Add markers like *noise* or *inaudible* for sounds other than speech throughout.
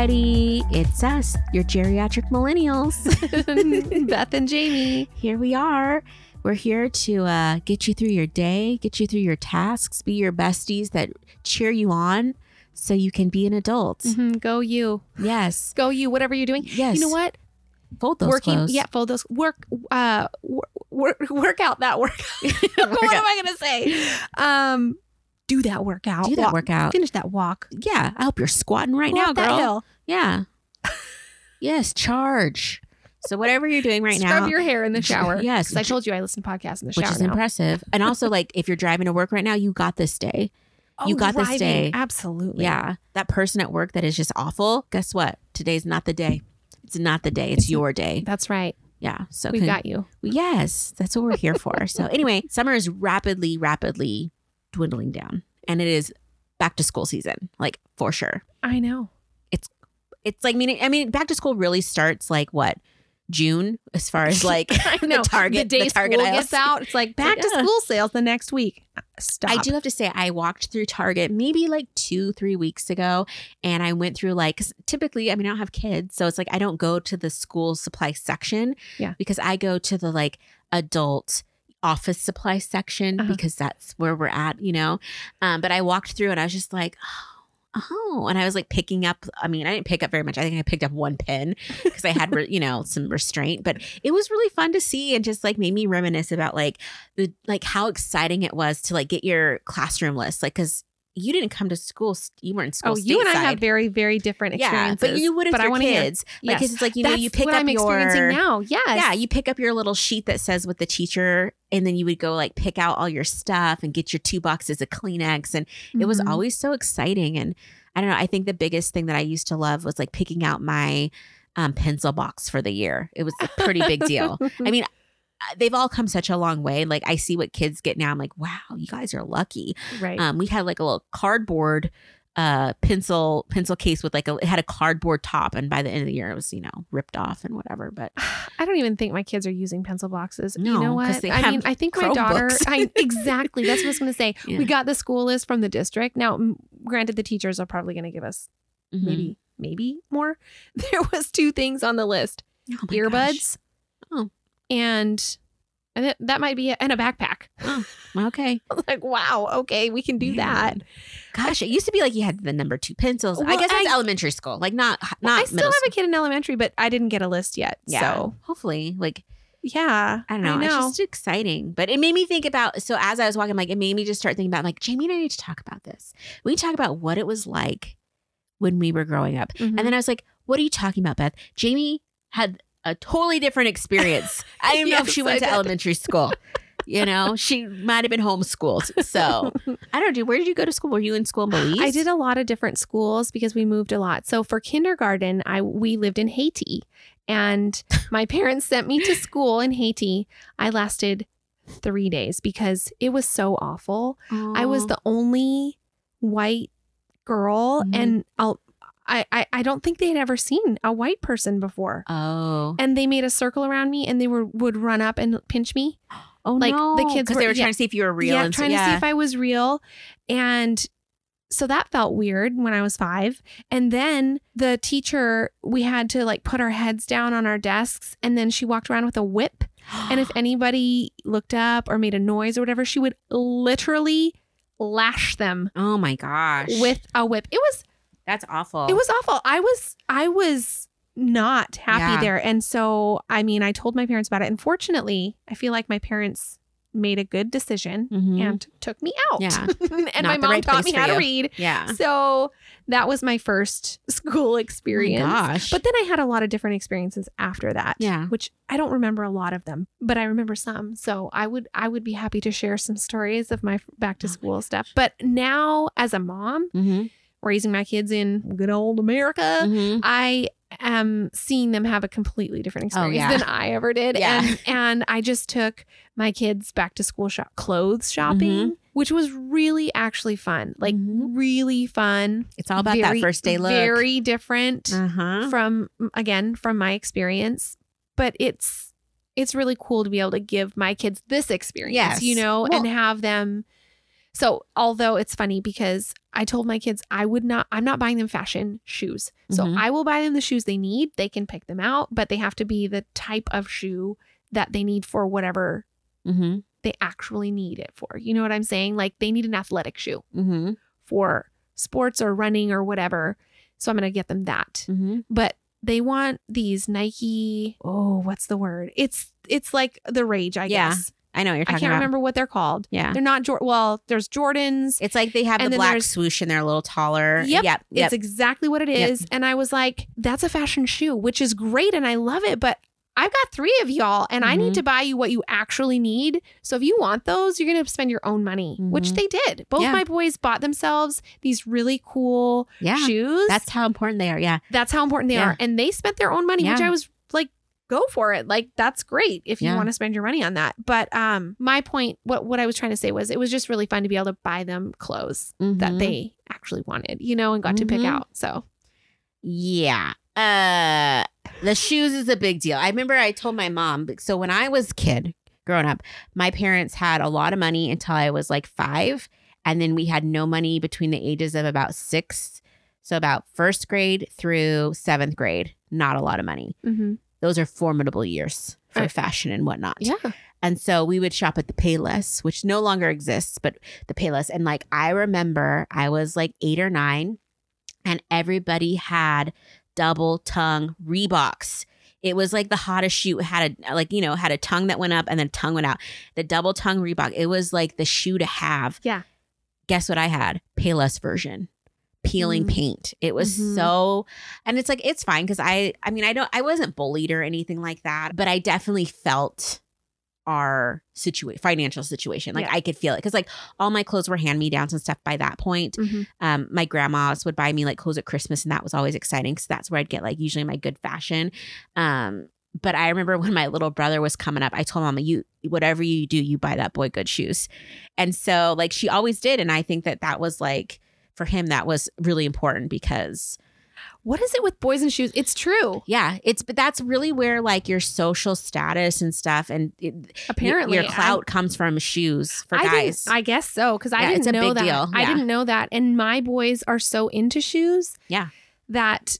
everybody. It's us, your geriatric millennials. *laughs* *laughs* Beth and Jayme. here we are. We're here to uh, get you through your day, get you through your tasks, be your besties that cheer you on so you can be an adult. Mhm, Go you. Yes. *laughs* Go you, whatever you're doing. Yes. You know what? Fold those Working. clothes. Yeah, fold those. Work. Uh, work, work out that work. what am I going to say? Um, do that workout. Do that Walk. workout. Finish that walk. Yeah. I hope you're squatting right Go now, girl. Yeah. *laughs* yes. Charge. So whatever you're doing right now, Scrub now, your hair in the shower. *laughs* Yes, I told you I listen to podcasts in the which shower is now. impressive. And also, *laughs* like, if you're driving to work right now, you got this day. Oh, you Oh, got this day. Absolutely. Yeah. That person at work that is just awful. Guess what? Today's not the day. It's not the day. It's, It's- your day. That's right. Yeah. So con- got you. yes, that's what we're here for. so anyway, summer is rapidly, rapidly dwindling down, and it is back to school season, like for sure. I know. It's it's like meaning. I mean, back to school really starts like what June, as far as *laughs* like I know. the Target, the day Target school gets out, it's like back to school sales the next week. Stop. I do have to say, I walked through Target maybe like two, three weeks ago, and I went through like typically, I mean, I don't have kids, so it's like I don't go to the school supply section, Yeah. because I go to the like adult office supply section Uh-huh. because that's where we're at, you know. Um, but I walked through and I was just like, oh, oh, and I was like picking up. I mean, I didn't pick up very much. I think I picked up one pen *laughs* because I had, re- you know, some restraint. But it was really fun to see and just like made me reminisce about like the like how exciting it was to like get your classroom list, like because you didn't come to school, you weren't school. Oh, you and I stateside. have very, very different yeah, experiences. but you would have But I wanna hear. kids, like Yes. it's like you know That's you pick what up I'm your experiencing now. Yes. yeah, you pick up your little sheet that says what the teacher, and then you would go like pick out all your stuff and get your two boxes of Kleenex, and it was Mhm. always so exciting. And I don't know, I think the biggest thing that I used to love was like picking out my um, pencil box for the year. It was a pretty big deal. I mean, they've all come such a long way. Like I see what kids get now. I'm like, wow, you guys are lucky. right. Um, we had like a little cardboard uh pencil pencil case with like a it had a cardboard top and by the end of the year it was you know ripped off and whatever but *sighs* I don't even think my kids are using pencil boxes. you No, know 'cause what? they I mean, I think my daughter. I *laughs* exactly. That's what I was going to say. Yeah. We got the school list from the district. Now, m- granted, the teachers are probably going to give us Mhm. maybe, maybe more. *laughs* There was two things on the list: Oh earbuds, gosh. Oh. And and it, that might be and a backpack. *laughs* okay like, wow, okay, we can do that. Gosh it used to be like you had the number two pencils i guess that's elementary school like not Well, not I still have a kid in elementary, but I didn't get a list yet. yeah So hopefully like yeah, I don't know. I It's just exciting. But it made me think about so as I was walking, like it made me just start thinking about like Jayme and I need to talk about this. We talk about what it was like when we were growing up. Mhm. And then I was like, what are you talking about, Beth? Jayme had a totally different experience. *laughs* I don't know if Yes, she went I to did. elementary school. You know, she might have been homeschooled. So *laughs* I don't know. Where did you go to school? Were you in school in Belize? I did a lot of different schools because we moved a lot. So for kindergarten, I we lived in Haiti, and *laughs* my parents sent me to school in Haiti. I lasted three days because it was so awful. I was the only white girl, Mhm. and I'll. I, I, I don't think they had ever seen a white person before. Oh. And they made a circle around me and they were would run up and pinch me. *gasps* Oh like, no. the kids because were- they were yeah. trying to see if you were real. yeah, and so- trying to see if I was real. And so that felt weird when I was five. And then the teacher, we had to like put our heads down on our desks. And then she walked around with a whip. *gasps* And if anybody looked up or made a noise or whatever, she would literally lash them oh my gosh, with a whip. It was that's awful. it was awful. I was I was not happy Yeah. there. And so I mean, I told my parents about it. And fortunately, I feel like my parents made a good decision Mhm. and took me out. Yeah. *laughs* and Not my mom right taught me how to read. yeah. So that was my first *laughs* school experience. Oh gosh. But then I had a lot of different experiences after that. Yeah. Which I don't remember a lot of them, but I remember some. So I would I would be happy to share some stories of my back to Oh school stuff. But now as a mom, mm-hmm. Raising my kids in good old America, Mm-hmm. I am seeing them have a completely different Oh, experience yeah. than I ever did. Yeah. And and I just took my kids back to school shop clothes shopping, which was really actually fun. Like Mhm. really fun. It's all about that first day look. Very different uh huh. from again from my experience. But it's it's really cool to be able to give my kids this experience, Yes. you know, Well- and have them So, although it's funny because I told my kids I would not, I'm not buying them fashion shoes. So, Mhm. I will buy them the shoes they need. They can pick them out, but they have to be the type of shoe that they need for whatever Mm-hmm. they actually need it for. You know what I'm saying? Like they need an athletic shoe Mm-hmm. for sports or running or whatever. So, I'm going to get them that. Mm-hmm. But they want these Nike, oh, what's the word? It's, it's like the rage, I Yeah, guess. I know what you're talking I can't about. remember what they're called. Yeah. They're not, Jor- well, there's Jordans. It's like they have the black swoosh and they're a little taller. Yep, Yep. Yep. It's exactly what it is. Yep. And I was like, that's a fashion shoe, which is great and I love it. But I've got three of y'all and I need Mhm. to buy you what you actually need. So if you want those, you're going to spend your own money, which Mhm. they did. Both Yeah. my boys bought themselves these really cool yeah. shoes. That's how important they are. Yeah. that's how important they Yeah. are. And they spent their own money, which I was go for it. Like that's great if you Yeah. want to spend your money on that. But um my point, what what I was trying to say was it was just really fun to be able to buy them clothes that Mhm. they actually wanted, you know, and got to pick Mhm. out. So Yeah. Uh the shoes is a big deal. I remember I told my mom so when I was kid growing up, my parents had a lot of money until I was like 5 and then we had no money between the ages of about 6. So about 1st grade through 7th grade, not a lot of money. mhm. Those are formidable years for Right. fashion and whatnot. yeah. And so we would shop at the Payless, which no longer exists, but the Payless. And like I remember I was like eight or nine, and everybody had double tongue Reeboks. It was like the hottest shoe. It had a like you know had a tongue that went up and then tongue went out. The double tongue Reebok. It was like the shoe to have. Yeah. Guess what I had? Payless version. Peeling Mm. paint. It was Mhm. so, and it's like it's fine because I, I mean, I don't, I wasn't bullied or anything like that, but I definitely felt our situation financial situation like Yeah. i could feel it because like all my clothes were hand me downs and stuff by that point Mhm. um my grandmas would buy me like clothes at christmas and that was always exciting because that's where i'd get like usually my good fashion um but i remember when my little brother was coming up i told mama you whatever you do you buy that boy good shoes and so like she always did and i think that that was like for him that was really important because What is it with boys and shoes? It's true. yeah it's but that's really where like your social status and stuff and it, Apparently, your clout comes from shoes for I, I guys I guess so because I Yeah, didn't know that. deal. I didn't know that, and my boys are so into shoes. Yeah. That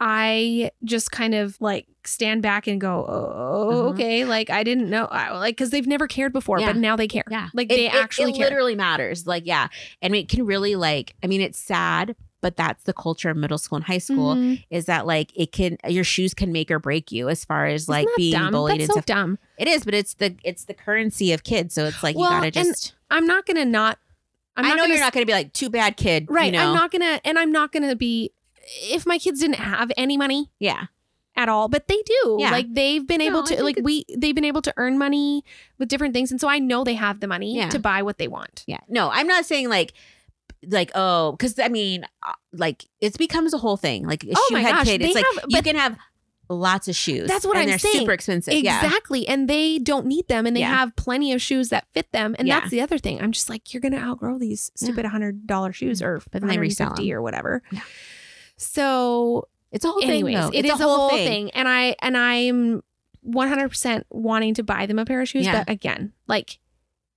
I just kind of like stand back and go, oh, Uh-huh. okay. Like I didn't know, I, like because they've never cared before, Yeah. but now they care. Yeah. like It- they it- actually it, care. literally matters. Like, yeah. And it can really like, I mean, it's sad, but that's the culture of middle school and high school Mhm. is that like it can your shoes can make or break you as far as like being dumb? bullied That's and so stuff. dumb. It is, but it's the it's the currency of kids. So it's like Well, you gotta just I'm not gonna not. I'm i not know gonna you're not gonna be like, too bad kid. right. You know? I'm not gonna, and I'm not gonna be. If my kids didn't have any money, yeah. at all but they do Yeah. like they've been No, able to like we they've been able to earn money with different things and so i know they have the money Yeah. to buy what they want Yeah. No, I'm not saying like like oh because i mean uh, like it becomes a whole thing like a Oh shoe my head gosh, kid it's like have- you can have lots of shoes That's what and I'm they're saying. super expensive yeah exactly and they don't need them and they Yeah. have plenty of shoes that fit them and Yeah. that's the other thing i'm just like you're gonna outgrow these stupid hundred dollar shoes or But then they resell 150 or whatever Yeah. So it's a whole anyways thing though. it It's is a whole thing. and i and i'm 100% wanting to buy them a pair of shoes Yeah. but again like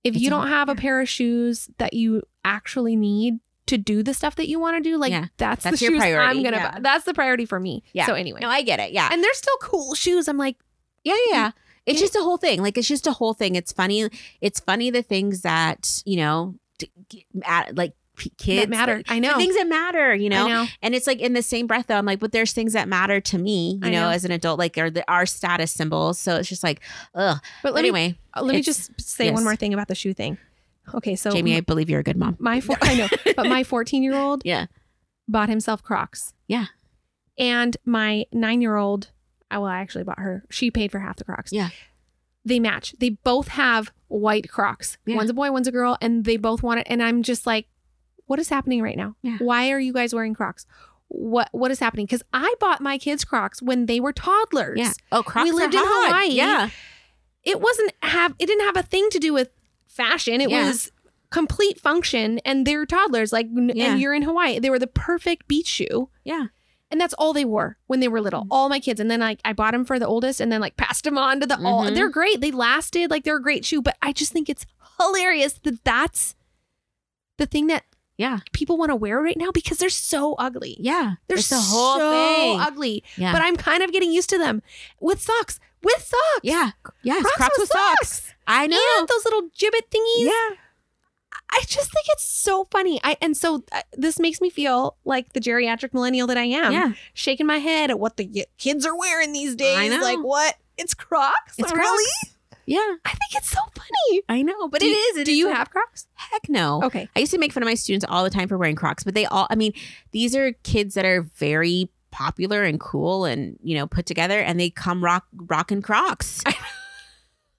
if It's you don't have a pair of shoes that you actually need to do the stuff that you want to do like Yeah. that's, That's the your shoes priority, i'm gonna yeah. buy that's the priority for me Yeah. so anyway no i get it yeah and they're still cool shoes i'm like Yeah, yeah, yeah. It's just a whole thing. Like it's just a whole thing. It's funny. It's funny the things that you know, at, like kids that matter like, i the know things that matter. You know, know. and it's like in the same breath though. I'm like, but there's things that matter to me. You know, know. as an adult, like are the our status symbols. So it's just like, ugh. but let me anyway, Uh, let me just say yes. one more thing about the shoe thing. Okay, so Jayme, I believe you're a good mom. my four, I know, *laughs* but my 14 year old Yeah. bought himself Crocs. Yeah. And my nine year old, I well, I actually bought her. She paid for half the Crocs. Yeah. They match. They both have white Crocs. Yeah. One's a boy, one's a girl, and they both want it. And I'm just like, what is happening right now? Yeah. Why are you guys wearing Crocs? What what is happening? Because I bought my kids Crocs when they were toddlers. Yeah. Oh, Crocs are lived in hot. Hawaii. Yeah. it wasn't have it didn't have a thing to do with fashion. It Yeah. was complete function and they're toddlers like Yeah. and you're in Hawaii. They were the perfect beach shoe. Yeah. And that's all they wore when they were little. Mhm. All my kids. And then like I bought them for the oldest and then like *laughs* passed them on to the all. Mhm. They're great. They lasted. Like they're a great shoe. But I just think it's hilarious that that's the thing that Yeah. people want to wear right now because they're so ugly. Yeah. They're It's so the whole thing. ugly. Yeah. But I'm kind of getting used to them with socks. With socks. yeah. Yeah. Crocs, Crocs, with with socks. I know. And those little Jibbitz thingies. Yeah. I just think it's so funny. I and so uh, this makes me feel like the geriatric millennial that I am. yeah. Shaking my head at what the y- kids are wearing these days. I know. Like what? It's Crocs. It's really? Yeah. I think it's so funny. I know. But Do it is. It Do is you like- have Crocs? Heck no. Okay. I used to make fun of my students all the time for wearing Crocs, but they all, I mean, these are kids that are very popular and cool and, you know, put together and they come rock, rocking Crocs. *laughs*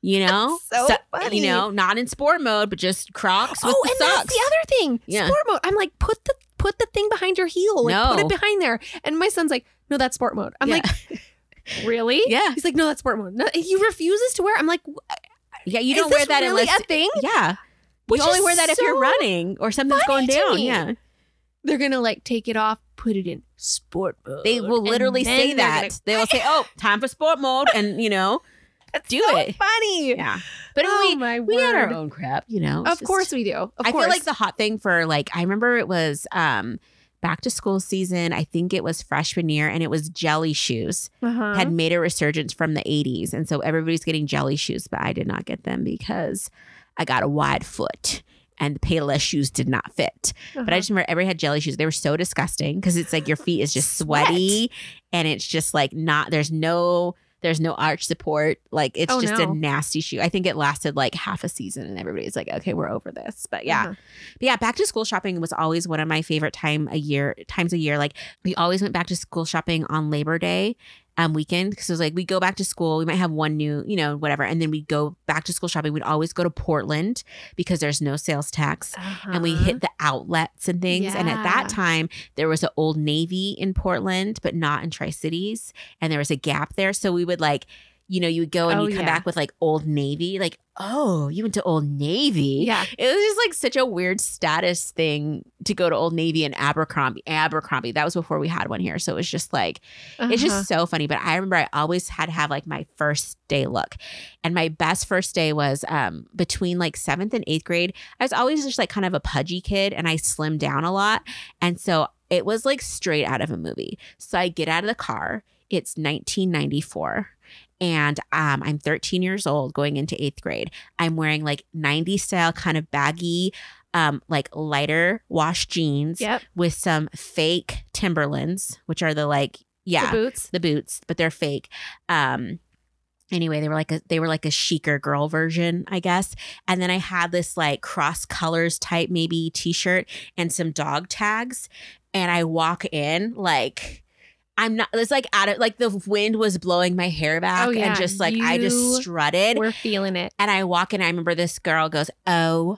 You know? so funny. You know, not in sport mode, but just Crocs with oh, the and socks. that's the other thing. Yeah. Sport mode. I'm like, put the put the thing behind your heel. Like, put it behind there. And my son's like, no, that's sport mode. I'm Yeah. like, *laughs* really? Yeah. He's like, no, that's sport mode. No, he refuses to wear. I'm like, Yeah, you don't wear that really unless a thing. Yeah. Which you only wear that if you're running or something's going down. Yeah. They're gonna like take it off, put it in sport mode. They will literally say that. gonna- They will *laughs* say, "Oh, time for sport mode," and you know, *laughs* That's do so it. Funny. yeah. But oh we my we word. had our own crap, you know. Of just- course we do. Of I course. feel like the hot thing for like I remember it was um back to school season. I think it was freshman year, and it was jelly shoes uh-huh. had made a resurgence from the '80s, and so everybody's getting jelly shoes, but I did not get them because I got a wide foot. And the Payless shoes did not fit. But I Uh-huh. just remember everybody had jelly shoes. They were so disgusting because it's like your feet is just *laughs* sweaty and it's just like not there's no there's no arch support. Like it's Oh, just no. a nasty shoe. I think it lasted like half a season and everybody's like, okay, we're over this. But yeah. Uh-huh. But yeah, back to school shopping was always one of my favorite time a year times a year. Like we always went back to school shopping on Labor Day um weekend because it was like we go back to school, we might have one new, you know, whatever, and then we go back to school shopping. We'd always go to Portland because there's no sales tax and we Uh-huh. hit the outlets and things. And at that time, there was an Old Navy in Portland, but not in Tri Cities, and there was a gap there. So we would like, you know, you would go and Oh, you come yeah. back with like Old Navy, like, oh, you went to Old Navy. Yeah. It was just like such a weird status thing to go to Old Navy and Abercrombie. Abercrombie. That was before we had one here. So it was just like, it's Uh-huh. just so funny. But I remember I always had to have like my first day look. And my best first day was um between like seventh and eighth grade. I was always just like kind of a pudgy kid and I slimmed down a lot. And so it was like straight out of a movie. So I get out of the car. It's 1994. And um, I'm 13 years old going into eighth grade. I'm wearing like 90s style kind of baggy, um, like lighter wash jeans Yep. with some fake Timberlands, which are the like, yeah, The boots. the boots, but they're fake. Um anyway, they were like a they were like a chicer girl version, I guess. And then I had this like cross colors type maybe t-shirt and some dog tags. And I walk in like I'm not it's like out of like the wind was blowing my hair back Oh, yeah. and just like I just strutted. We're feeling it. And I walk in, I remember this girl goes, Oh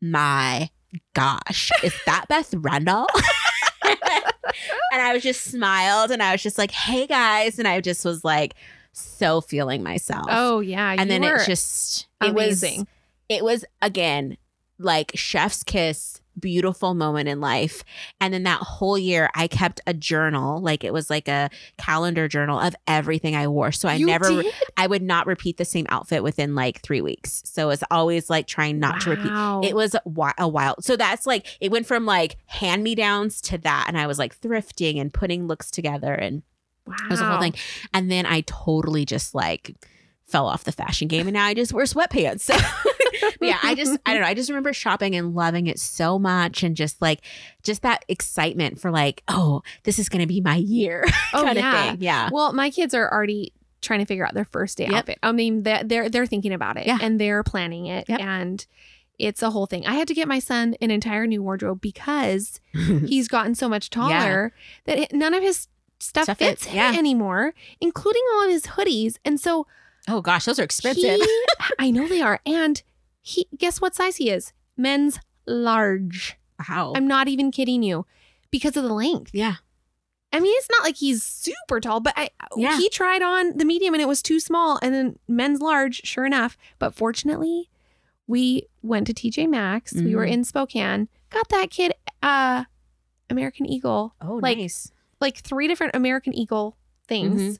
my gosh, is that *laughs* Beth Rundle? *laughs* and I was just smiled and I was just like, Hey guys. And I just was like so feeling myself. Oh yeah. and you then it just it amazing. was it was again like chef's kiss beautiful moment in life and then that whole year i kept a journal like it was like a calendar journal of everything i wore so i You never did? I would not repeat the same outfit within like three weeks. So it's always like trying not to repeat. It was a while. So that's like, it went from like hand me downs to that. And I was like thrifting and putting looks together and wow. it was a whole thing. And then I totally just like fell off the fashion game and now I just wear sweatpants. So *laughs* *laughs* yeah, I just, I don't know. I just remember shopping and loving it so much and just like, just that excitement for like, oh, this is going to be my year *laughs* Oh, kind yeah. of thing. Yeah. Well, my kids are already trying to figure out their first day Yep. outfit. I mean, they're they're, they're thinking about it Yeah. and they're planning it, Yep. and it's a whole thing. I had to get my son an entire new wardrobe because *laughs* he's gotten so much taller that it, none of his stuff, Stuff fits yeah. anymore, including all of his hoodies. And so oh gosh, those are expensive. he, I know they are, and he guess what size he is? Men's large. wow. I'm not even kidding you, because of the length. yeah. I mean, it's not like he's super tall, but I Yeah. he tried on the medium and it was too small, and then men's large, sure enough. But fortunately, we went to TJ Maxx. We were Mhm. in Spokane. Got that kid uh American Eagle, Oh, Like, nice. like three different American Eagle things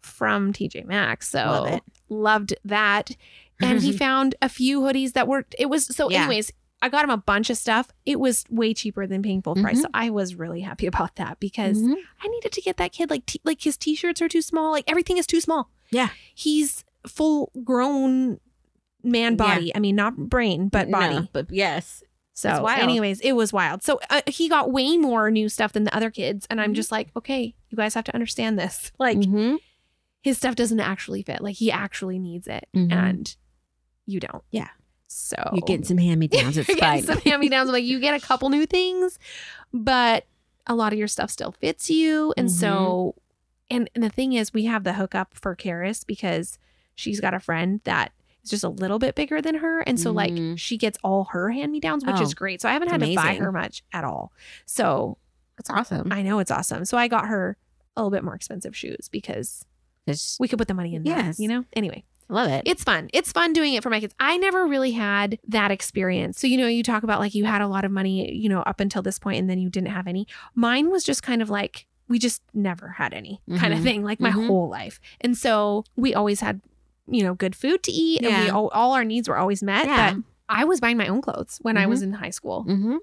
from TJ Maxx. So Mm-hmm. Loved that. And he *laughs* found a few hoodies that worked. It was so. Yeah. Anyways, I got him a bunch of stuff. It was way cheaper than paying full price. Mhm. So I was really happy about that because Mhm. I needed to get that kid like t- like his t-shirts are too small. Like everything is too small. Yeah. He's full grown man Yeah. body. I mean, not brain, but body. No, but yes. So, anyways, it was wild. So uh, he got way more new stuff than the other kids, and I'm Mhm. just like, okay, you guys have to understand this. *laughs* Like Mhm. his stuff doesn't actually fit. Like he actually needs it, Mhm. and you don't. Yeah. So You're getting some hand me downs. *laughs* It's fine. some hand me downs. Like you get a couple new things, but a lot of your stuff still fits you. And Mm-hmm. so, and, and the thing is, we have the hookup for Karis because she's got a friend that is just a little bit bigger than her. And so, Mhm. like, she gets all her hand me downs, which Oh, is great. So I haven't had it's to buy her much at all. So That's awesome. I know it's awesome. So I got her a little bit more expensive shoes because It's- we could put the money in there. Yes. You know? Anyway. I love it. It's fun. It's fun doing it for my kids. I never really had that experience. So, you know, you talk about like you had a lot of money, you know, up until this point and then you didn't have any. Mine was just kind of like, we just never had any kind of Mhm. thing, like my Mhm. whole life. And so we always had, you know, good food to eat and we all, all our needs were always met. Yeah. But I was buying my own clothes when I Mhm. was in high school mm-hmm.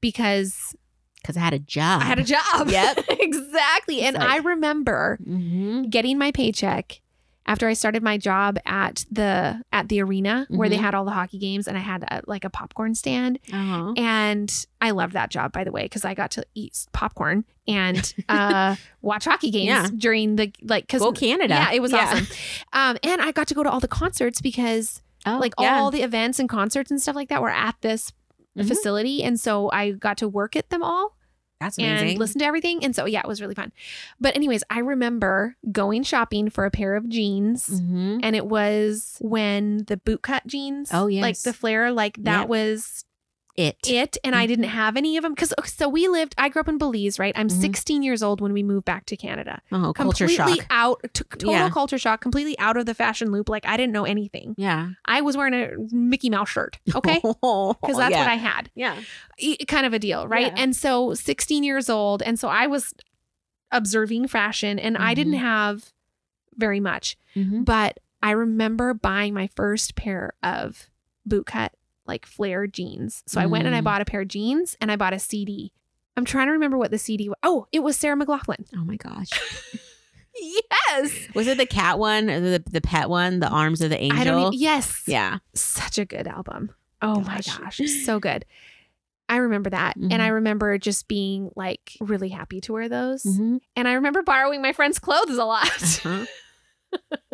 because Because I had a job. I had a job. Yep. *laughs* exactly. And It's I remember Mm-hmm. getting my paycheck after I started my job at the at the arena where they Mhm. had all the hockey games and I had a, like a popcorn stand Oh. and I loved that job by the way because I got to eat popcorn and *laughs* uh, watch hockey games Yeah. during the like because Go Canada. yeah it was awesome um, and I got to go to all the concerts because Oh, like yeah. all the events and concerts and stuff like that were at this Mhm. facility and so I got to work at them all That's amazing. and listen to everything. And so, yeah, it was really fun. But, anyways, I remember going shopping for a pair of jeans. Mm-hmm. And it was when the bootcut jeans, Oh, like the flare, like that Yep. was It. it. And I didn't Mhm. have any of them because so we lived. I grew up in Belize, right? I'm Mhm. 16 years old when we moved back to Canada. Oh, culture completely shock. out, t- total Yeah. culture shock, completely out of the fashion loop. Like I didn't know anything. Yeah. I was wearing a Mickey Mouse shirt, okay, Because *laughs* because that's what I had Yeah. e- kind of a deal, right? Yeah. And so 16 years old. And so I was observing fashion and I didn't Mhm. have very much, Mm-hmm. but I remember buying my first pair of bootcut, like flare jeans. So I went and I Mm. bought a pair of jeans and I bought a CD. I'm trying to remember what the CD was. Oh, it was Sarah McLachlan. Oh my gosh. *laughs* Yes. Was it the cat one or the the pet one? The arms of the angel. I don't even, yes. Yeah. Such a good album. Oh my Gosh. gosh. So good. I remember that. And Mhm. I remember just being like really happy to wear those. Mm-hmm. And I remember borrowing my friend's clothes a lot. Uh-huh. *laughs*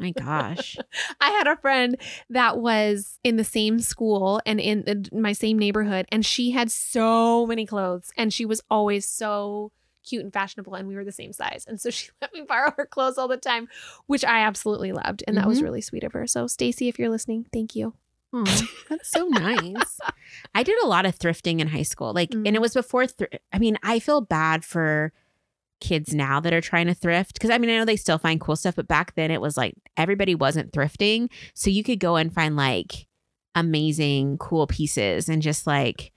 my gosh. *laughs* I had a friend that was in the same school and in the- my same neighborhood, and she had so many clothes, and she was always so cute and fashionable, and we were the same size. And so she *laughs* let me borrow her clothes all the time, which I absolutely loved. And that was Mhm. really sweet of her. So, Stacy, if you're listening, thank you. Aw, that's so nice. *laughs* I did a lot of thrifting in high school. Like, and Mhm. it was before, thr I mean, I feel bad for kids now that are trying to thrift because I mean, I know they still find cool stuff, but back then it was like everybody wasn't thrifting. So you could go and find like amazing, cool pieces and just like,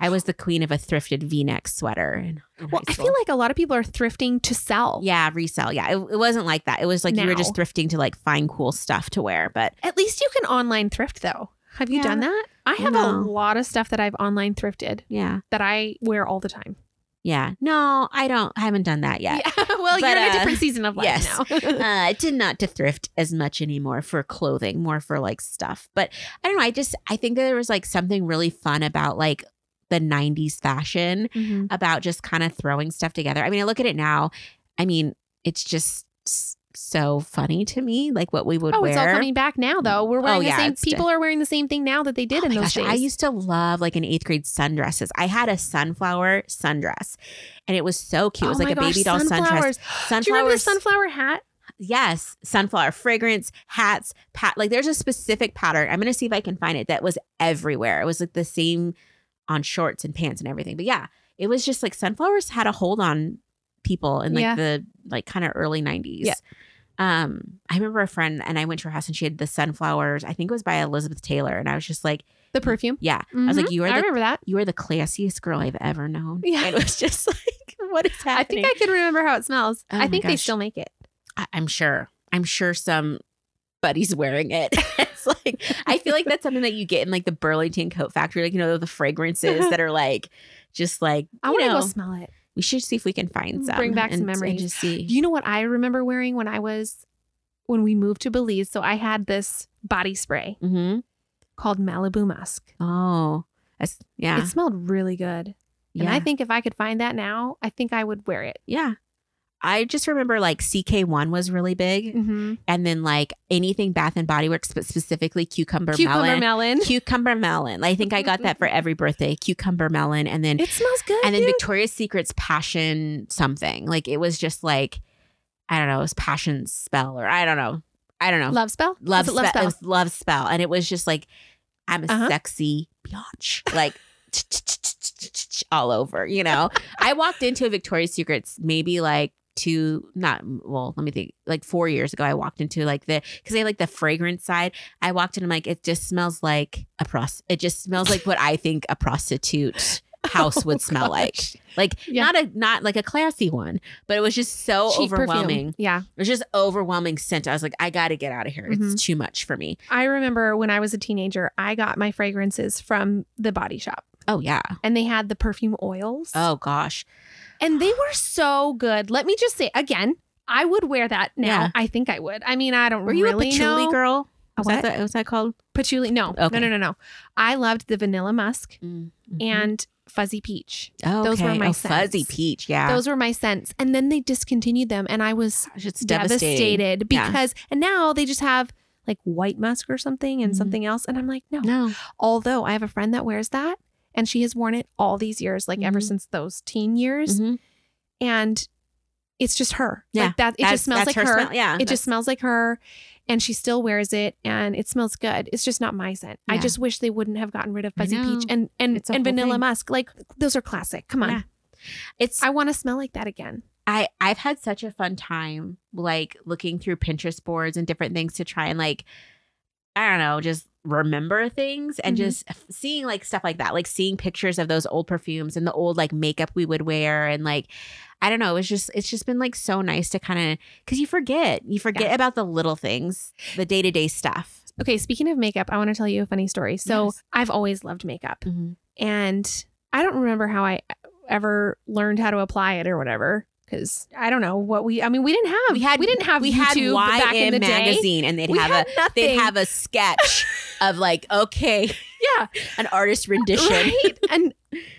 I was the queen of a thrifted v neck sweater. In, in Well, I feel like a lot of people are thrifting to sell. Yeah, resell. Yeah, it, it wasn't like that. It was like you were just thrifting to like find cool stuff to wear. But At least you can online thrift, though. Have you Yeah. done that? I have No. a lot of stuff that I've online thrifted yeah, that I wear all the time. Yeah. No, I don't. I haven't done that yet. Yeah. *laughs* well, But, you're in a uh, different season of life yes. now. *laughs* uh, I tend not to thrift as much anymore for clothing, more for like stuff. But I don't know. I just I think that there was like something really fun about like the '90s fashion, Mhm. about just kind of throwing stuff together. I mean, I look at it now. I mean, it's just so funny to me, like what we would Oh, wear. it's all coming back now, though. Mm. We're Oh, wearing yeah, the same. People are wearing the same thing now that they did Oh in those gosh, days. I used to love like an eighth grade sundresses. I had a sunflower sundress, and it was so cute. It was Oh like a baby gosh, doll sundress. sunflowers. Do you remember the sunflower hat? Yes, sunflower fragrance, hats, pat. Like there's a specific pattern. I'm gonna see if I can find it that was everywhere. It was like the same on shorts and pants and everything. But yeah, it was just like sunflowers had a hold on people in like Yeah. the like kind of early 90s. Yeah. Um, I remember a friend and I went to her house and she had the sunflowers. I think it was by Elizabeth Taylor, and I was just like, The perfume. yeah. I was like, Mhm. you are I the remember that. you are the classiest girl I've ever known. Yeah. And it was just *laughs* like, what is happening? I think I can remember how it smells. Oh I think they still make it. I, I'm sure. I'm sure some Buddy's wearing it. *laughs* it's like I feel like that's something that you get in like the Burlington Coat Factory, like you know the fragrances *laughs* that are like just like I want to go smell it. We should see if we can find some. Bring back some and- and memories. just see. Do you know what I remember wearing when I was when we moved to Belize? So I had this body spray mm-hmm. called Malibu Musk. Oh, yeah, It smelled really good. yeah, And I think if I could find that now, I think I would wear it. yeah. I just remember like CK1 was really big, Mm-hmm. and then like anything Bath and Body Works, but specifically cucumber, Cucumber melon. melon. Cucumber melon. I think I got that for every birthday. Cucumber melon, and then It smells good. and then dude. Victoria's Secret's passion something. Like it was just like I don't know, it was passion spell or I don't know. I don't know. love spell. love, spell. love spell. It was love spell. And it was just like I'm a Uh-huh. sexy biatch. Like *laughs* all over, you know. I walked into a Victoria's Secret's maybe like two not well, let me think. Like 4 years ago I walked into like the cuz they like the fragrance side. I walked in and I'm like it just smells like a pros it just smells like what I think a prostitute *laughs* house would Oh, smell like. gosh. Like Yeah. not a not like a classy one, but it was just so Cheap perfume. overwhelming. Yeah. It was just overwhelming scent. I was like, I got to get out of here. Mhm. It's too much for me. I remember when I was a teenager, I got my fragrances from the body shop Oh yeah. and they had the perfume oils. Oh gosh. And they were so good. Let me just say again, I would wear that now. Yeah. I think I would. I mean, I don't Were you really a patchouli know. girl? Was what? that the, was that called? Patchouli. No. Okay. No, no, no, no. I loved the vanilla musk Mhm. and fuzzy peach. oh, those were my oh, fuzzy scents. peach. Yeah. Those were my scents. And then they discontinued them and I was Gosh, devastated Yeah. because and now they just have like white musk or something and Mhm. something else. And I'm like, no. No. Although I have a friend that wears that and she has worn it all these years, like ever Mhm. since those teen years. Mhm. And it's just her. Yeah, Like that it That's- just smells like her. smell. Yeah. It just smells like her and she still wears it and it smells good. It's just not my scent. I just wish they wouldn't have gotten rid of fuzzy peach and and, and vanilla thing. musk. Like those are classic. Come on. Yeah. it's I want to smell like that again. I I've had such a fun time like looking through Pinterest boards and different things to try and like I don't know, just remember things and Mhm. just seeing like stuff like that, like seeing pictures of those old perfumes and the old like makeup we would wear and like I don't know, it's just it's just been like so nice to kind of cuz you forget. You forget Yeah. about the little things, the day-to-day stuff. Okay, speaking of makeup, I want to tell you a funny story. So Yes. I've always loved makeup. Mhm. and I don't remember how I ever learned how to apply it or whatever. Because I don't know what we. I mean, we didn't have. We had We didn't have. we had YouTube back in the day. magazine and they'd We have a nothing. they'd have a sketch *laughs* of like okay, yeah, an artist rendition. right. *laughs* and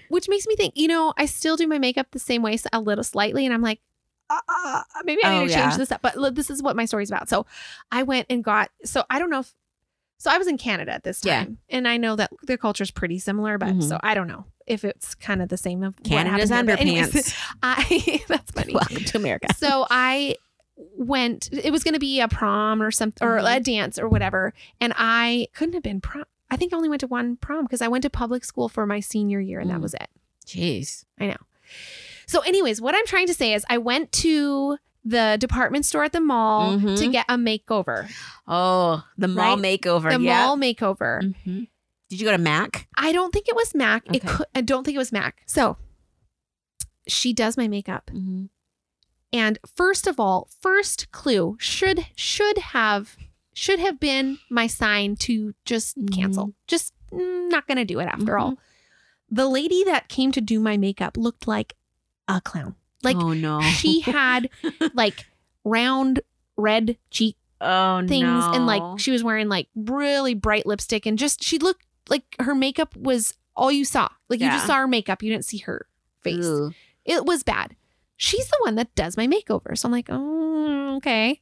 which makes me think. You know, I still do my makeup the same way, so a little slightly, and I'm like, uh, uh, maybe I Oh, need to yeah. change this up. But look, this is what my story's about. So I went and got. So I don't know if. So I was in Canada at this Yeah. time, and I know that their culture is pretty similar, but Mhm. so I don't know if it's kind of the same of what Canada's happened here. But anyways, underpants. *laughs* I *laughs* that's funny. Welcome to America. so I went. It was going to be a prom or something, or Mhm. a dance or whatever, and I couldn't have been prom. I think I only went to one prom because I went to public school for my senior year, and that Mm. was it. Jeez. I know. So, anyways, what I'm trying to say is, I went to the department store at the mall Mhm. to get a makeover, Oh, the mall Right? makeover. the yeah. mall makeover. Mhm. Did you go to Mac? I don't think it was Mac. It could. I don't think it was Mac. So, she does my makeup. Mm-hmm. And first of all, first clue should should have should have been my sign to just cancel. Just mm, not going to do it after all. The lady that came to do my makeup looked like a clown. Like oh no, she had *laughs* like round red cheek oh things and like she was wearing like really bright lipstick and just she looked like her makeup was all you saw. Like you Yeah. just saw her makeup, you didn't see her face. It was bad. She's the one that does my makeover. So I'm like, oh, okay.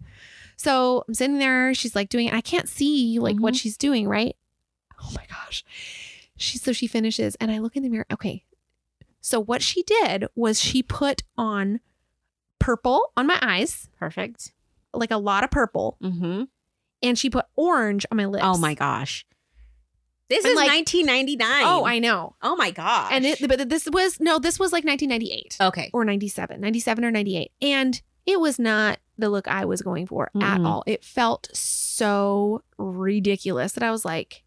So I'm sitting there. She's like doing it. I can't see like what Mhm. she's doing, right? Oh my gosh. She so she finishes and I look in the mirror. Okay. So what she did was she put on purple on my eyes, Perfect. like a lot of purple, Mm-hmm. and she put orange on my lips. Oh my gosh. This And, is like- 1999. Oh, I know. Oh my god. And it but this was no, this was like 1998. okay. or 97, 97 or 98. And it was not the look I was going for at Mm-mm. all. It felt so ridiculous that I was like,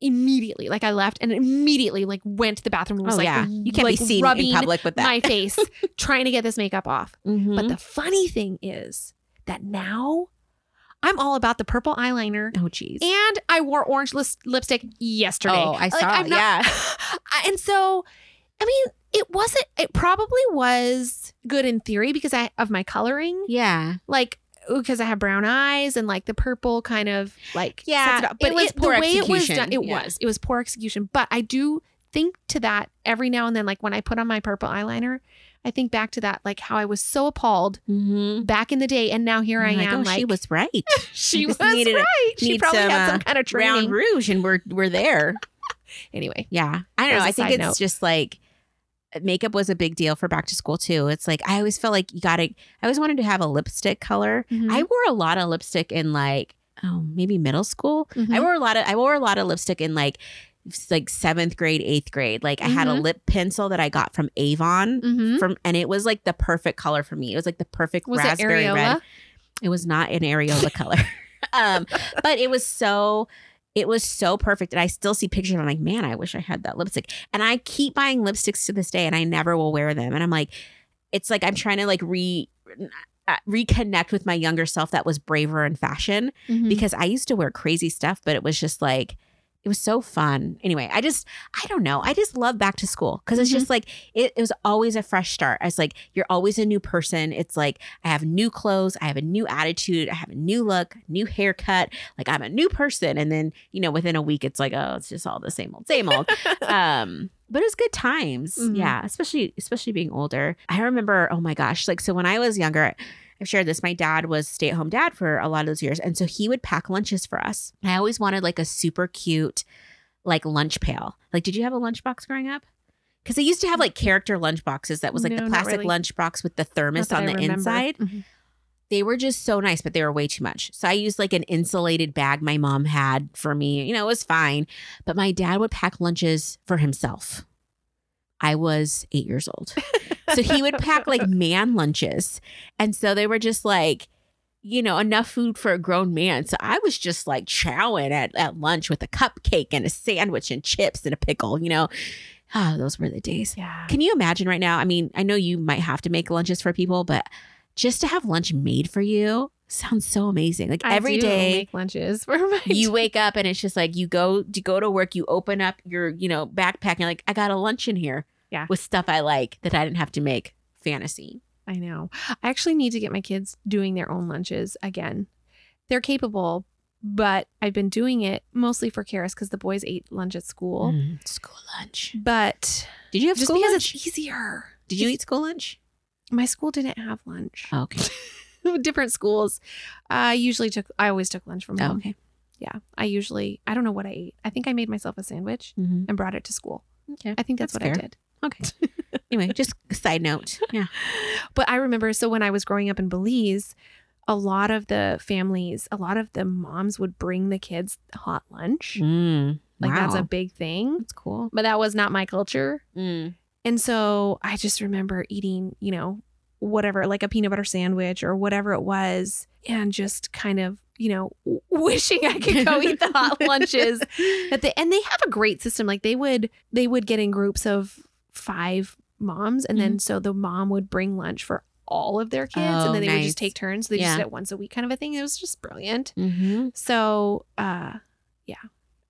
immediately, like I left and immediately like went to the bathroom and was Oh like, yeah. You can't like, be seen rubbing in public with that. my *laughs* face, trying to get this makeup off. Mhm. But the funny thing is that now I'm all about the purple eyeliner. Oh, geez. And I wore orange lipstick yesterday. Oh, I saw. I'm not- yeah. *laughs* And so, I mean, it wasn't. It probably was good in theory because I of my coloring, Yeah. like because I have brown eyes and like the purple kind of like Yeah, sets it up. it But was it, the poor way it was done, it Yeah. was it was poor execution. But I do think to that every now and then, like when I put on my purple eyeliner. I think back to that, like how I was so appalled Mm-hmm. back in the day, and now here I like, am. oh, like she was right. *laughs* she was needed right. She probably some, had some uh, kind of training. Round Rouge, and we're we're there. *laughs* Anyway, Yeah, I don't know. I think it's note. just like makeup was a big deal for back to school too. It's like I always felt like you got to. I always wanted to have a lipstick color. Mhm. I wore a lot of lipstick in like oh maybe middle school. Mhm. I wore a lot of I wore a lot of lipstick in like like seventh grade, eighth grade. Like I had a Mhm. lip pencil that I got from Avon Mhm. from, and it was like the perfect color for me. It was like the perfect was raspberry areola? red. It was not an areola *laughs* color, um, but it was so. It was so perfect, and I still see pictures. And I'm like, man, I wish I had that lipstick. And I keep buying lipsticks to this day, and I never will wear them. And I'm like, it's like I'm trying to like re uh, reconnect with my younger self that was braver in fashion Mhm. because I used to wear crazy stuff, but it was just like it was so fun. Anyway, I just I don't know. I just love back to school because it's Mhm. just like it, it was always a fresh start. It's like, you're always a new person. It's like I have new clothes, I have a new attitude, I have a new look, new haircut. Like I'm a new person, and then you know within a week, it's like oh, it's just all the same old, same old. *laughs* um, but it was good times. Mhm. Yeah, especially especially being older. I remember. Oh my gosh, like so when I was younger. I've shared this. My dad was stay at home dad for a lot of those years. And so he would pack lunches for us. I always wanted like a super cute, like lunch pail. Like, did you have a lunchbox growing up? Because they used to have like character lunch boxes that was like No, the plastic really. lunch box with the thermos on the inside. Mhm. They were just so nice, but they were way too much. So I used like an insulated bag my mom had for me. You know, it was fine. But my dad would pack lunches for himself. I was eight years old. So he would pack like *laughs* man lunches. And so they were just like, you know, enough food for a grown man. So I was just like chowing at, at lunch with a cupcake and a sandwich and chips and a pickle, you know. Ah, those were the days. Yeah. Can you imagine right now? I mean, I know you might have to make lunches for people, but just to have lunch made for you sounds so amazing. Like I every day make lunches for my *laughs* you wake up and it's just like you go you go to work, you open up your, you know, backpack and you're like, I got a lunch in here. Yeah. With stuff I like that I didn't have to make. Fantasy. I know. I actually need to get my kids doing their own lunches again. They're capable, but I've been doing it mostly for Karis because the boys ate lunch at school. Mm, school lunch. But Did you have just school because lunch? it's easier. Did you eat school lunch? My school didn't have lunch. Oh, okay. *laughs* Different schools. I usually took. I always took lunch from Oh, home. okay. Yeah, I usually. I don't know what I ate. I think I made myself a sandwich Mhm. and brought it to school. Okay. I think that's, That's what I did. Okay. *laughs* anyway, just side note. Yeah. But I remember, so when I was growing up in Belize, a lot of the families, a lot of the moms would bring the kids hot lunch. Mm, Like that's a big thing. That's cool. But that was not my culture. Mm. And so I just remember eating, you know, whatever, like a peanut butter sandwich or whatever it was, and just kind of, you know, *laughs* wishing I could go eat the hot *laughs* lunches. That they and they have a great system. Like they would they would get in groups of five moms, and Mm-hmm. then so the mom would bring lunch for all of their kids, Oh, and then they would just take turns. They just Yeah. did it once a week, kind of a thing. It was just brilliant. Mm-hmm. So, uh, yeah,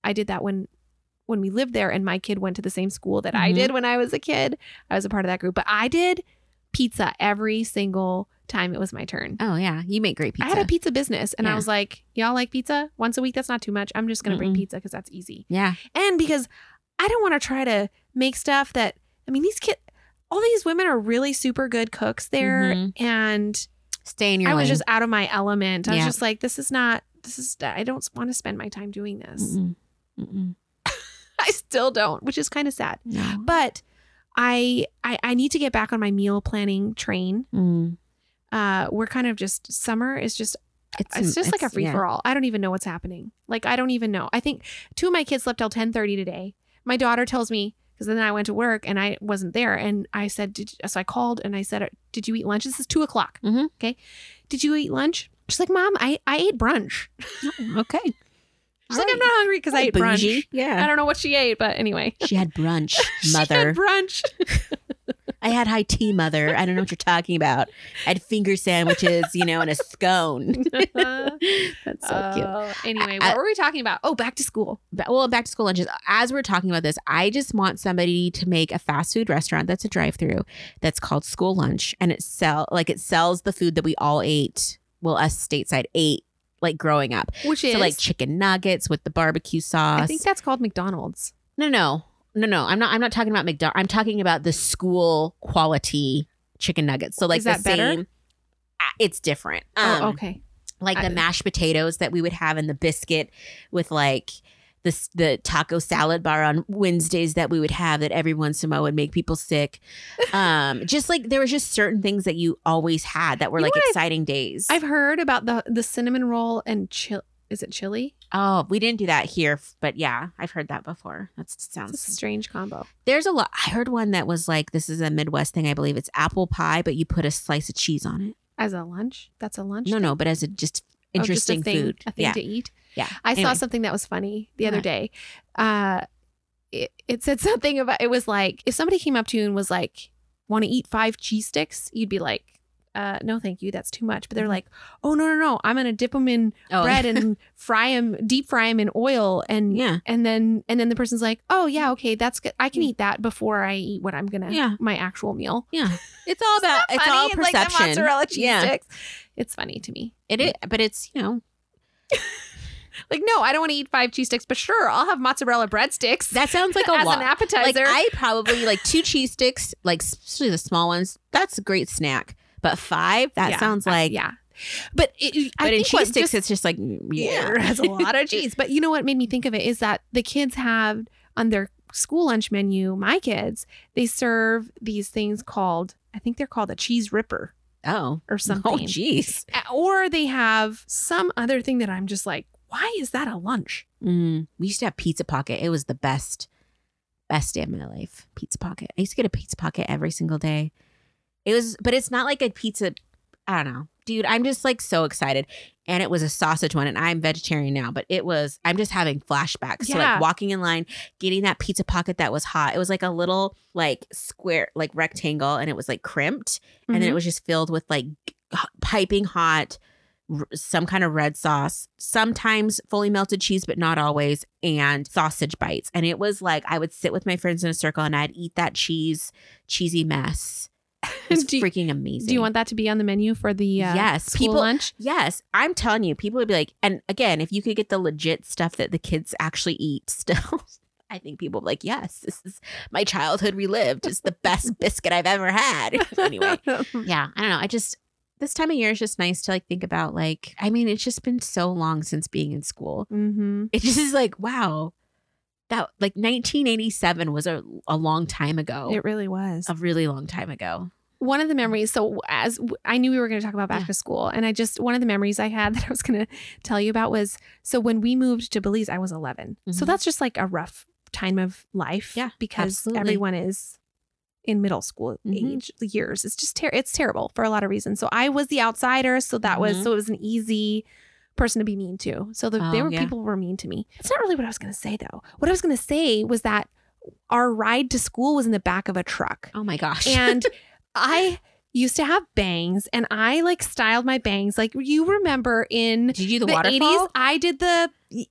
I did that when when we lived there, and my kid went to the same school that I Mhm. did when I was a kid. I was a part of that group, but I did pizza every single time it was my turn. Oh yeah, you make great pizza. I had a pizza business, and I was like, "Y'all like pizza? Once a week? That's not too much. I'm just gonna bring Mm-mm. pizza because that's easy." yeah. And because I don't want to try to make stuff that I mean, these kids, all these women are really super good cooks there, Mhm. and Stay in your I was just out of my element. I Yeah. was just like, "This is not. This is. I don't want to spend my time doing this." Mm-mm. Mm-mm. *laughs* I still don't, which is kind of sad. No. But I, I I need to get back on my meal planning train. Mm. Uh, we're kind of just summer is just It's, it's just like a free yeah. for all. I don't even know what's happening. Like I don't even know. I think two of my kids slept till ten thirty today. My daughter tells me because then I went to work and I wasn't there, and I said, did, so I called and I said, "Did you eat lunch?" This is two o'clock. Mhm. Okay, did you eat lunch? She's like, "Mom, I I ate brunch." Okay. *laughs* She's like, "I'm not hungry because I ate brunch." Yeah. I don't know what she ate, but anyway, She had brunch, *laughs* She mother. had brunch. *laughs* I had high tea, mother. I don't know what you're talking about. I had finger sandwiches, you know, and a scone. *laughs* That's so cute. Oh, anyway, I- what were we talking about? Oh, back to school. Well, back to school lunches. As we're talking about this, I just want somebody to make a fast food restaurant that's a drive-through that's called School Lunch, and it sell like it sells the food that we all ate. Well, us stateside ate like growing up. Which is So like chicken nuggets with the barbecue sauce. I think that's called McDonald's. no, no, no, no. I'm not. I'm not talking about McDonald's. I'm talking about the school quality chicken nuggets. So like Is that the better? same. Ah, It's different. Um, oh, okay. like I- the mashed potatoes that we would have in the biscuit with like the the taco salad bar on Wednesdays that we would have that every once in a while would make people sick. Um, *laughs* just like there was just certain things that you always had that were You like what I've- exciting days. I've heard about the the cinnamon roll and chill. Is it chili? Oh, we didn't do that here, but yeah, I've heard that before. That It's a sounds. strange combo. There's a lot. I heard one that was like this is a Midwest thing, I believe. It's apple pie, but you put a slice of cheese on it. As a lunch? That's a lunch? No, thing? no, but as a just Oh, just interesting a thing, food. A thing yeah, to eat. yeah. I saw something that was funny the other day. Uh, it, it said *laughs* something about it was like if somebody came up to you and was like, "Want to eat five cheese sticks?" You'd be like, uh, "No, thank you. That's too much." But they're Mhm. like, "Oh no, no, no! I'm gonna dip them in Oh, bread and *laughs* fry them, deep fry them in oil, and yeah. and then and then the person's like, "Oh yeah, okay, that's good. I can Mm. eat that before I eat what I'm gonna Yeah. my actual meal." Yeah. *laughs* It's all about it's all like perception. the mozzarella cheese Yeah. sticks. It's funny to me. It is, but it's you know *laughs* Like, no, I don't want to eat five cheese sticks, but sure, I'll have mozzarella breadsticks that sounds like a as lot. an appetizer. Like I probably like two cheese sticks, like especially the small ones. That's a great snack. But five, that Yeah, sounds I- like. yeah. But it, I But in think cheese sticks, just- it's just like yeah, has a lot of cheese. But you know what made me think of it is that the kids have on their school lunch menu, my kids, they serve these things called, I think they're called a cheese ripper Oh, or something. *laughs* oh, something. jeez. or they have some other thing that I'm just like, why is that a lunch? Mm, we used to have Pizza Pocket. It was the best, best day of my life. Pizza Pocket. I used to get a Pizza Pocket every single day. It was, but it's not like a pizza. I don't know, dude. I'm just like so excited. And it was a sausage one, and I'm vegetarian now, but it was. I'm just having flashbacks. So Yeah. like walking in line, getting that Pizza Pocket that was hot. It was like a little like square, like rectangle, and it was like crimped, and then it Mhm. was just filled with like piping hot some kind of red sauce sometimes fully melted cheese but not always and sausage bites and it was like i would sit with my friends in a circle and i'd eat that cheese cheesy mess *laughs* it's you- freaking amazing Do you want that to be on the menu for the uh, Yes, people- lunch? yes i'm telling you people would be like and again if you could get the legit stuff that the kids actually eat still *laughs* I think people would be like, yes, this is my childhood relived. It's the best *laughs* biscuit I've ever had. anyway, yeah i don't know i just this time of year is just nice to like think about like i mean it's just been so long since being in school mm-hmm. it just is like wow that like 1987 was a, a long time ago It really was. a really long time ago one of the memories so as i knew we were going to talk about back Yeah. to school and i just one of the memories i had *laughs* that i was going to tell you about was so when we moved to belize i was 11 so Mhm. that's just like a rough time of life Yeah, because absolutely. everyone is in middle school Mhm. age years it's just ter- it's terrible for a lot of reasons so i was the outsider so that was Mhm. so it was an easy person to be mean to so the, Oh, there were yeah. people who were mean to me it's not really what i was going to say though what i was going to say was that our ride to school was in the back of a truck oh my gosh and *laughs* I used to have bangs and I like styled my bangs. Like you remember in did you do the, the waterfall 80s, I did the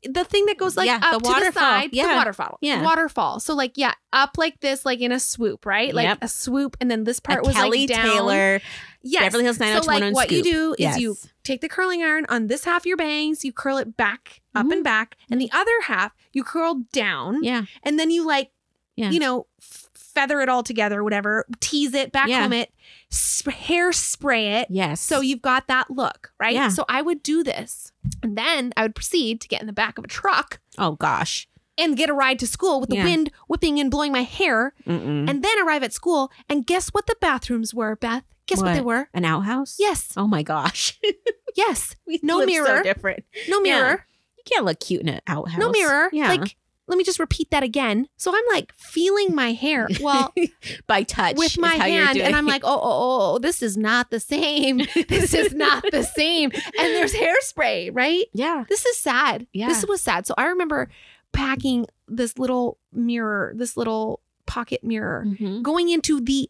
the thing that goes like Yeah, up the to the waterfall. side. The Yeah. waterfall. Yeah. Waterfall. So like yeah, up like this, like in a swoop, right? Like Yep. a swoop, and then this a part was kelly like down. taylor Yes. beverly hills so 90210 like what you do is you take the curling iron on this half of your bangs, you curl it back, up Mhm. and back, and the other half you curl down, yeah and then you like Yeah. you know feather it all together whatever tease it back Yeah. it sp- hairspray it yes so you've got that look right Yeah. so i would do this and then i would proceed to get in the back of a truck oh gosh and get a ride to school with the Yeah. wind whipping and blowing my hair Mm-mm. and then arrive at school and guess what the bathrooms were beth guess what, they were an outhouse yes oh my gosh *laughs* yes we No mirror. so different no Yeah. mirror you can't look cute in an outhouse no mirror yeah like let me just repeat that again so i'm like feeling my hair well *laughs* by touch with my hand and I'm like, oh, oh, oh, this is not the same. *laughs* this is not the same. And there's hairspray, right? yeah This is sad. Yeah. This was sad. So I remember packing this little mirror, this little pocket mirror, Mhm. going into the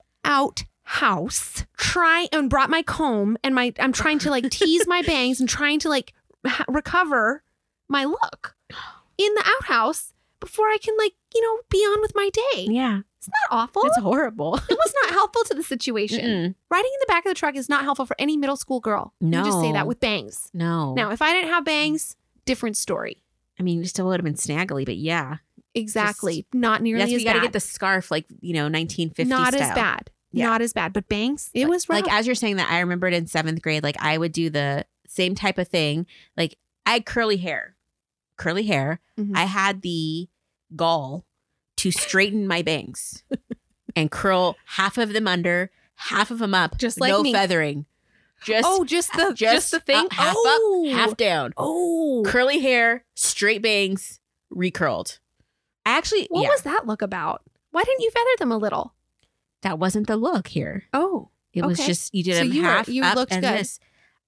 outhouse, try and brought my comb and my I'm trying to like tease my bangs and trying to like ha- recover my look in the outhouse before I can like, you know, be on with my day. Yeah. Isn't that awful? It's horrible. it was not helpful to the situation. Mm-mm. Riding in the back of the truck is not helpful for any middle school girl. No. me just say that with bangs. No. Now, if I didn't have bangs, different story. I mean, you still would have been snaggly, but yeah. Exactly. not nearly why as you got to bad. get the scarf, like, you know, 1950 not as style. bad. Yeah. Not as bad. But bangs, it was rough. Like, as you're saying that, I remembered in seventh grade, like, I would do the same type of thing. Like, I had curly hair, curly hair. Mhm. I had the gall to straighten my bangs *laughs* and curl half of them under, half of them up, Just like no me. feathering. Just, oh, just the just, just, the thing. up, half oh. up, half down. Oh. Curly hair, straight bangs, recurled. I actually, What yeah, was that look about? Why didn't you feather them a little? That wasn't the look here. Oh. It was Okay. just you did So you were- half you up looked and good. this.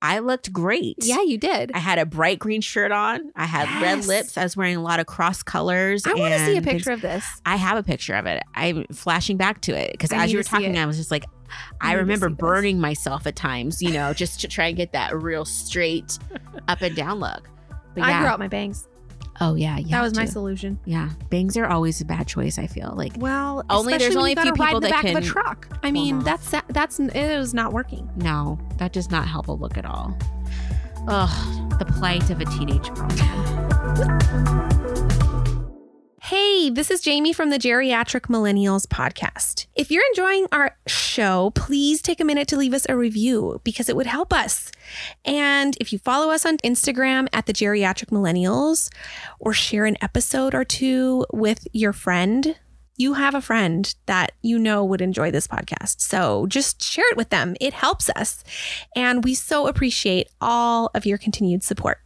I looked great. Yeah, you did. I had a bright green shirt on. I had red lips. I was wearing a lot of cross colors. I want to see a picture of this. I have a picture of it. I'm flashing back to it because as you were talking. I was just like, I I, remember see this. burning myself at times, you know, just to try and get that real straight up and down look. But yeah. I grew out my bangs. Oh yeah, yeah. that was my to. solution. Yeah, bangs are always a bad choice. I feel like Well, Only- there's only a few people that back of a can truck. I mean, that's that's it was not working. no, that does not help a look at all. Ugh, the plight of a teenage girl. Hey, this is Jayme from the Geriatric Millennials podcast. If you're enjoying our show, please take a minute to leave us a review because it would help us. And if you follow us on Instagram at the Geriatric Millennials or share an episode or two with your friend, you have a friend that you know would enjoy this podcast. So just share it with them. It helps us. And we so appreciate all of your continued support.